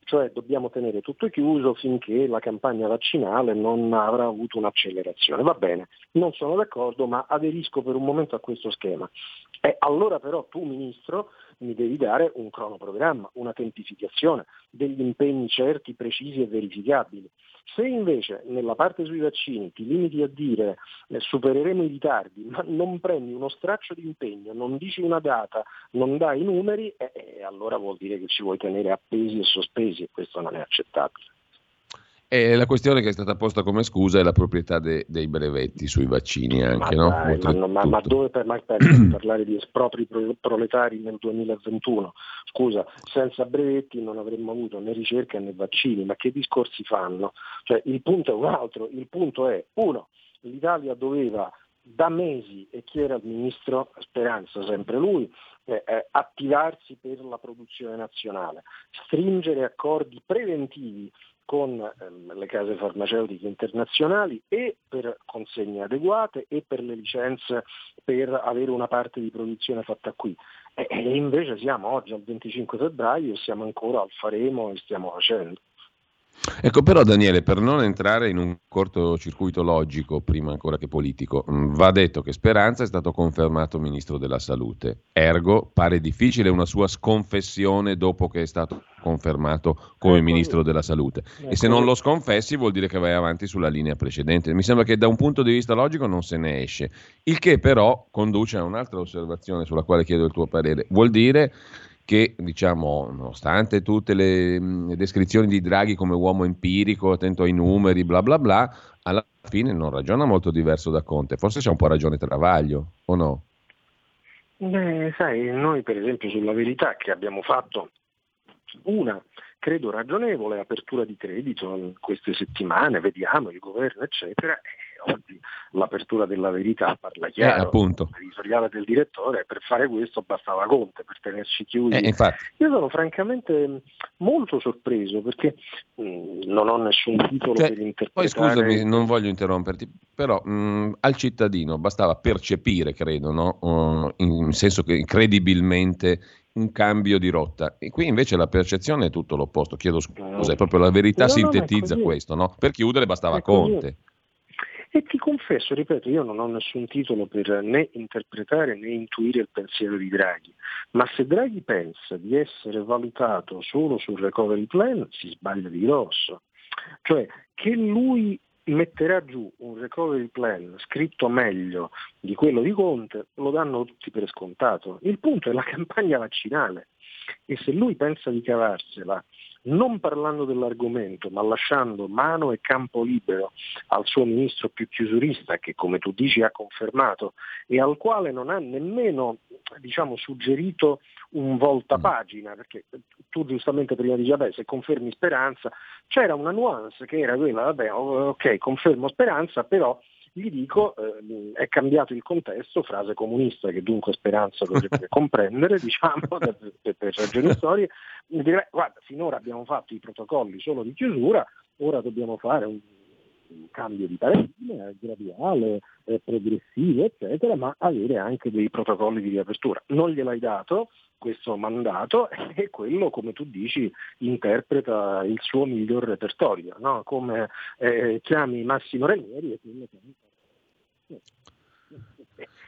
Cioè dobbiamo tenere tutto chiuso finché la campagna vaccinale non avrà avuto un'accelerazione. Va bene, non sono d'accordo, ma aderisco per un momento a questo schema. E allora però tu, Ministro, mi devi dare un cronoprogramma, una tempificazione, degli impegni certi, precisi e verificabili. Se invece nella parte sui vaccini ti limiti a dire eh, supereremo i ritardi, ma non prendi uno straccio di impegno, non dici una data, non dai i numeri, eh, eh, allora vuol dire che ci vuoi tenere appesi e sospesi e questo non è accettabile. E la questione che è stata posta come scusa è la proprietà de, dei brevetti sui vaccini anche, ma, no? Dai, ma, ma, ma, dove per, per parlare di espropri proletari nel 2021? Scusa, senza brevetti non avremmo avuto né ricerca né vaccini, ma che discorsi fanno? Cioè, il punto è un altro, il punto è, uno, l'Italia doveva da mesi, e chi era il ministro Speranza, sempre lui, eh, eh, attivarsi per la produzione nazionale, stringere accordi preventivi con ehm, le case farmaceutiche internazionali e per consegne adeguate e per le licenze per avere una parte di produzione fatta qui. E, invece siamo oggi al 25 febbraio e siamo ancora al faremo e stiamo facendo. Ecco, però Daniele, per non entrare in un cortocircuito logico, prima ancora che politico, mm, va detto che Speranza è stato confermato ministro della salute. Ergo, pare difficile una sua sconfessione dopo che è stato confermato come ministro della salute. E se non lo sconfessi vuol dire che vai avanti sulla linea precedente. Mi sembra che da un punto di vista logico non se ne esce. Il che però conduce a un'altra osservazione sulla quale chiedo il tuo parere. Vuol dire che, diciamo, nonostante tutte le, le, descrizioni di Draghi come uomo empirico, attento ai numeri, bla bla bla, alla fine non ragiona molto diverso da Conte. Forse c'è un po' ragione Travaglio, o no? Beh, sai, noi per esempio sulla verità che abbiamo fatto una, credo ragionevole, apertura di credito queste settimane, vediamo il governo, eccetera, oggi l'apertura della verità parla chiaro, eh, appunto. l'editoriale del direttore, per fare questo bastava Conte, per tenerci chiusi. Eh, Io sono francamente molto sorpreso perché mh, mm, non ho nessun titolo cioè, per interpretare. Poi scusami, non voglio interromperti, però mh, mm, al cittadino bastava percepire, credo, no? uh, in senso che credibilmente un cambio di rotta. E qui invece la percezione è tutto l'opposto. Chiedo scusa, è proprio la verità no, sintetizza questo, no? Per chiudere bastava Conte. E ti confesso, ripeto, io non ho nessun titolo per né interpretare né intuire il pensiero di Draghi, ma se Draghi pensa di essere valutato solo sul recovery plan si sbaglia di grosso. Cioè che lui metterà giù un recovery plan scritto meglio di quello di Conte, lo danno tutti per scontato. Il punto è la campagna vaccinale e se lui pensa di cavarsela non parlando dell'argomento, ma lasciando mano e campo libero al suo ministro più chiusurista, che come tu dici ha confermato, e al quale non ha nemmeno diciamo, suggerito un voltapagina, perché tu giustamente prima dici, vabbè, se confermi speranza, c'era una nuance che era quella, vabbè, ok, confermo speranza, però gli dico, eh, è cambiato il contesto, frase comunista che dunque Speranza dovrebbe comprendere, diciamo, per, per ragioni storiche, dire, guarda, finora abbiamo fatto i protocolli solo di chiusura, ora dobbiamo fare un, un cambio di paradigma graduale, eh, progressivo, eccetera, ma avere anche dei protocolli di riapertura. Non gliel'hai dato questo mandato e quello, come tu dici, interpreta il suo miglior repertorio, no? come eh, chiami Massimo Ranieri e quello che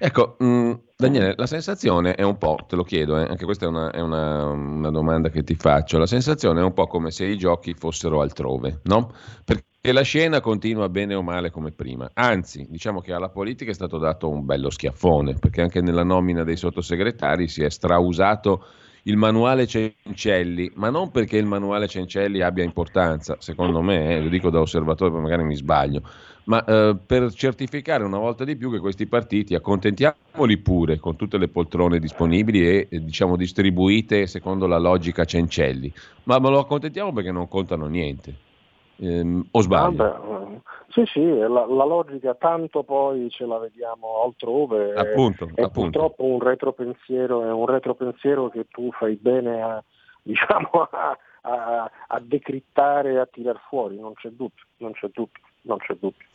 Ecco, mh, mm, Daniele, la sensazione è un po', te lo chiedo, eh, anche questa è, una, è una, una, domanda che ti faccio, la sensazione è un po' come se i giochi fossero altrove, no? Perché la scena continua bene o male come prima, anzi, diciamo che alla politica è stato dato un bello schiaffone, perché anche nella nomina dei sottosegretari si è strausato il manuale Cencelli, ma non perché il manuale Cencelli abbia importanza, secondo me, eh, lo dico da osservatore, poi magari mi sbaglio, ma eh, per certificare una volta di più che questi partiti, accontentiamoli pure con tutte le poltrone disponibili e eh, diciamo distribuite secondo la logica Cencelli, ma, ma lo accontentiamo perché non contano niente. Ehm, o sbaglio? Vabbè, sì, sì, la, la, logica tanto poi ce la vediamo altrove. Appunto, è, appunto. purtroppo un retropensiero, è un retropensiero che tu fai bene a, diciamo, a, a, a decrittare e a tirar fuori, non c'è dubbio, non c'è dubbio, non c'è dubbio.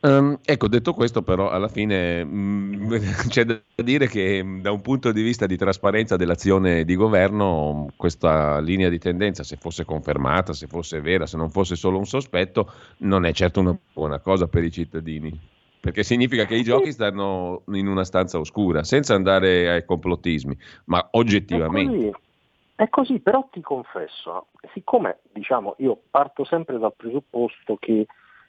Um, ecco, detto questo, però, alla fine mh, mm, c'è da dire che mm, da un punto di vista di trasparenza dell'azione di governo, questa linea di tendenza, se fosse confermata, se fosse vera, se non fosse solo un sospetto, non è certo una buona cosa per i cittadini. Perché significa che i giochi stanno in una stanza oscura, senza andare ai complottismi, ma oggettivamente. È così, è così però ti confesso, siccome diciamo, io parto sempre dal presupposto che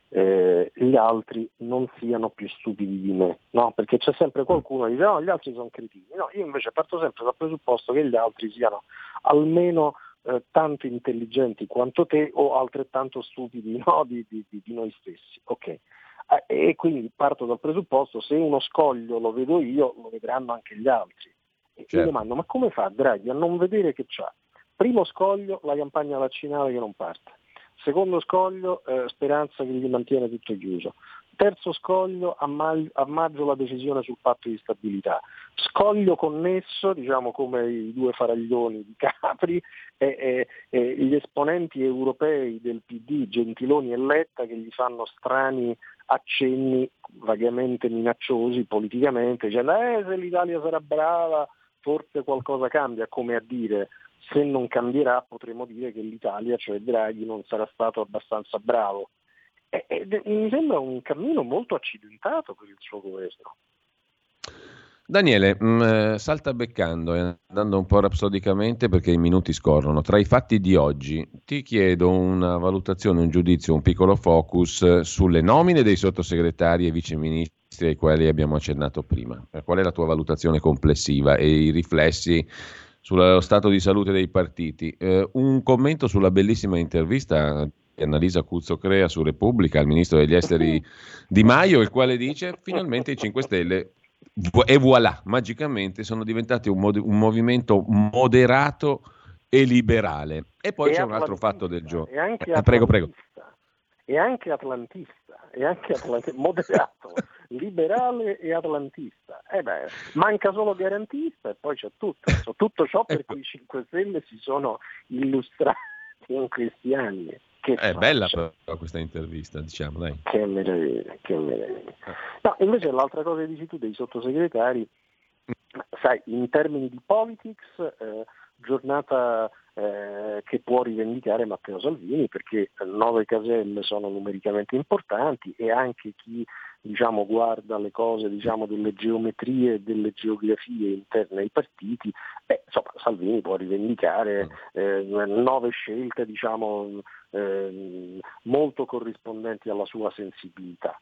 eh, gli altri non siano più stupidi di me, no? perché c'è sempre qualcuno che dice no, gli altri sono cretini, no, io invece parto sempre dal presupposto che gli altri siano almeno eh, tanto intelligenti quanto te o altrettanto stupidi no? di, di, di, noi stessi. Okay. Eh, e quindi parto dal presupposto se uno scoglio lo vedo io, lo vedranno anche gli altri. E certo. mi domando, ma come fa Draghi a non vedere che c'ha? Primo scoglio, la campagna vaccinale che non parte. Secondo scoglio, eh, speranza che gli mantiene tutto chiuso. Terzo scoglio, a, maggio, a maggio la decisione sul patto di stabilità. Scoglio connesso, diciamo come i due faraglioni di Capri, e, e, e gli esponenti europei del PD, Gentiloni e Letta, che gli fanno strani accenni vagamente minacciosi politicamente, dicendo eh, se l'Italia sarà brava forse qualcosa cambia, come a dire se non cambierà potremo dire che l'Italia, cioè Draghi, non sarà stato abbastanza bravo. E, e, mi sembra un cammino molto accidentato per il suo governo. Daniele, mh, mm, eh, salta beccando e andando un po' rapsodicamente perché i minuti scorrono. Tra i fatti di oggi ti chiedo una valutazione, un giudizio, un piccolo focus eh, sulle nomine dei sottosegretari e viceministri ai quali abbiamo accennato prima. Qual è la tua valutazione complessiva e i riflessi sullo stato di salute dei partiti. Eh, un commento sulla bellissima intervista di Annalisa Cuzzo Crea su Repubblica al ministro degli esteri Di Maio, il quale dice finalmente i 5 Stelle e voilà, magicamente sono diventati un, mod- un movimento moderato e liberale. E poi e c'è un altro fatto del giorno. Eh, prego, prego. E anche atlantista, e anche atlantista moderato liberale e atlantista. Eh beh, manca solo garantista e poi c'è tutto. Tutto ciò per ecco. cui i 5 Stelle si sono illustrati in questi anni. Che è faccia. bella però questa intervista, diciamo, dai. Che meraviglia, che meraviglia. Eh. No, invece l'altra cosa che dici tu dei sottosegretari, sai, in termini di politics, eh, giornata eh, che può rivendicare Matteo Salvini perché nove caselle sono numericamente importanti e anche chi diciamo, guarda le cose diciamo, delle geometrie e delle geografie interne ai partiti, beh, insomma, Salvini può rivendicare eh, nove scelte diciamo, eh, molto corrispondenti alla sua sensibilità.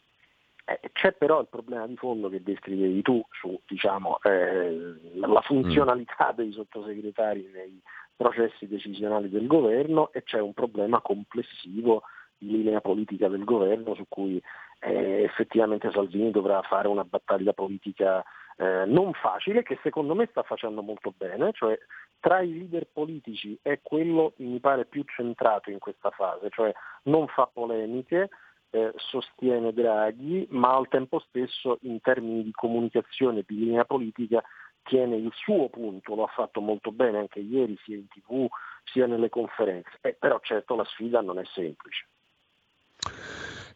Eh, c'è però il problema di fondo che descrivevi tu su diciamo, eh, la funzionalità dei sottosegretari nei processi decisionali del governo e c'è un problema complessivo linea politica del governo su cui eh, effettivamente Salvini dovrà fare una battaglia politica eh, non facile che secondo me sta facendo molto bene, cioè tra i leader politici è quello mi pare più centrato in questa fase, cioè non fa polemiche, eh, sostiene Draghi, ma al tempo stesso in termini di comunicazione di linea politica tiene il suo punto, lo ha fatto molto bene anche ieri sia in tv sia nelle conferenze, eh, però certo la sfida non è semplice.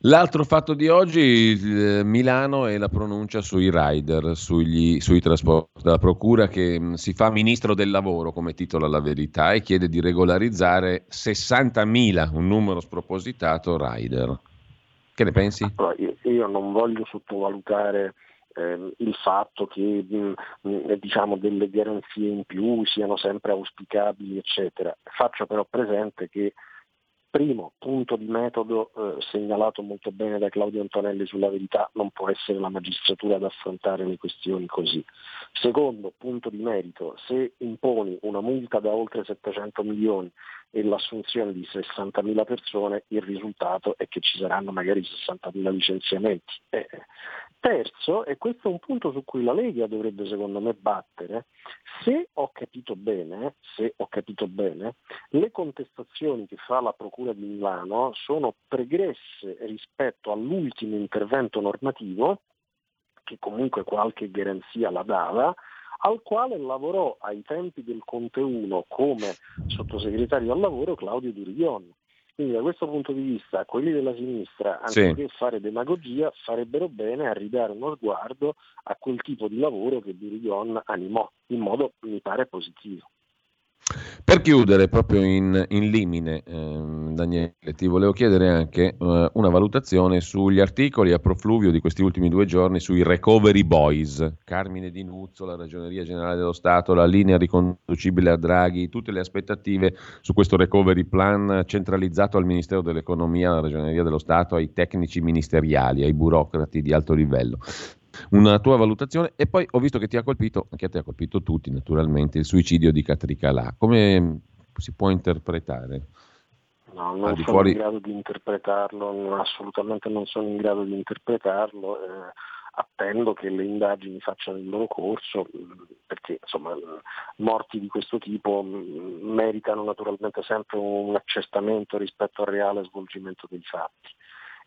L'altro fatto di oggi, eh, Milano e la pronuncia sui rider, sugli, sui trasporti. La procura che mh, mm, si fa ministro del lavoro, come titola la verità, e chiede di regolarizzare 60.000, un numero spropositato, rider. Che ne pensi? Allora, io, non voglio sottovalutare eh, il fatto che mh, mm, mh, mm, diciamo, delle garanzie in più siano sempre auspicabili, eccetera. Faccio però presente che Primo, punto di metodo eh, segnalato molto bene da Claudio Antonelli sulla verità, non può essere la magistratura ad affrontare le questioni così. Secondo, punto di merito, se imponi una multa da oltre 700 milioni e l'assunzione di 60.000 persone, il risultato è che ci saranno magari 60.000 licenziamenti. Eh, Terzo, e questo è un punto su cui la Lega dovrebbe secondo me battere, se ho capito bene, se ho capito bene le contestazioni che fa la Procura di Milano sono pregresse rispetto all'ultimo intervento normativo, che comunque qualche garanzia la dava, al quale lavorò ai tempi del Conte 1 come sottosegretario al lavoro Claudio Duriglione. Quindi da questo punto di vista quelli della sinistra, anziché sì. fare demagogia, farebbero bene a ridare uno sguardo a quel tipo di lavoro che Durigon animò in modo, mi pare, positivo. Per chiudere, proprio in, in limine, ehm, Daniele, ti volevo chiedere anche eh, una valutazione sugli articoli a profluvio di questi ultimi due giorni sui recovery boys, Carmine Di Nuzzo, la Ragioneria Generale dello Stato, la linea riconducibile a Draghi, tutte le aspettative su questo recovery plan centralizzato al Ministero dell'Economia, alla Ragioneria dello Stato, ai tecnici ministeriali, ai burocrati di alto livello una tua valutazione e poi ho visto che ti ha colpito, anche a te ha colpito tutti naturalmente, il suicidio di Catricalà. Come si può interpretare? No, non sono fuori... in grado di interpretarlo, assolutamente non sono in grado di interpretarlo. Eh, attendo che le indagini facciano il loro corso perché insomma, morti di questo tipo meritano naturalmente sempre un accertamento rispetto al reale svolgimento dei fatti.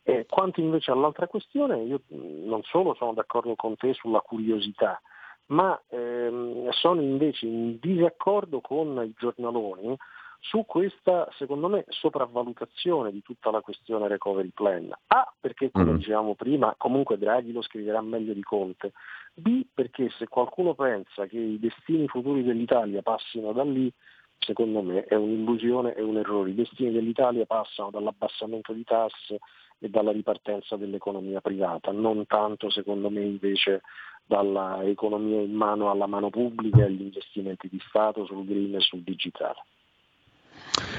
Eh, quanto invece all'altra questione, io non solo sono d'accordo con te sulla curiosità, ma ehm, sono invece in disaccordo con i giornaloni su questa, secondo me, sopravvalutazione di tutta la questione recovery plan. A, perché come mm. dicevamo prima, comunque Draghi lo scriverà meglio di Conte. B, perché se qualcuno pensa che i destini futuri dell'Italia passino da lì, secondo me è un'illusione e un errore. I destini dell'Italia passano dall'abbassamento di tasse, e dalla ripartenza dell'economia privata, non tanto secondo me invece dall'economia in mano alla mano pubblica e agli investimenti di Stato sul green e sul digitale.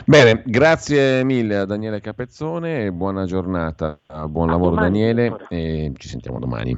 Bene, grazie mille a Daniele Capezzone, buona giornata, buon a lavoro domani, Daniele e ci sentiamo domani.